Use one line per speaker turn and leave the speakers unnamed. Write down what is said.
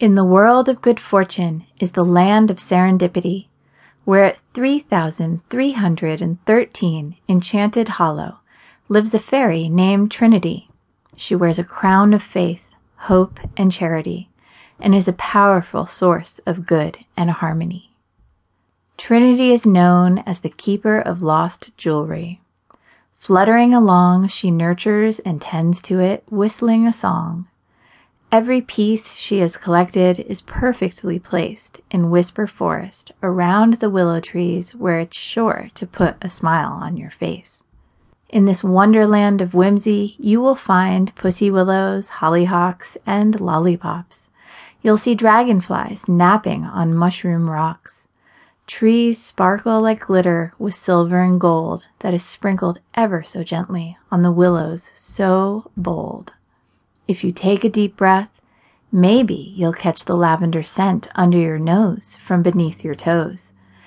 In the world of good fortune is the land of serendipity, where at 3313 Enchanted Hollow lives a fairy named Trinity. She wears a crown of faith, hope, and charity, and is a powerful source of good and harmony. Trinity is known as the keeper of lost jewelry. Fluttering along, she nurtures and tends to it, whistling a song. Every piece she has collected is perfectly placed in Whisper Forest around the willow trees where it's sure to put a smile on your face. In this wonderland of whimsy, you will find pussy willows, hollyhocks, and lollipops. You'll see dragonflies napping on mushroom rocks. Trees sparkle like glitter with silver and gold that is sprinkled ever so gently on the willows so bold. If you take a deep breath, maybe you'll catch the lavender scent under your nose from beneath your toes.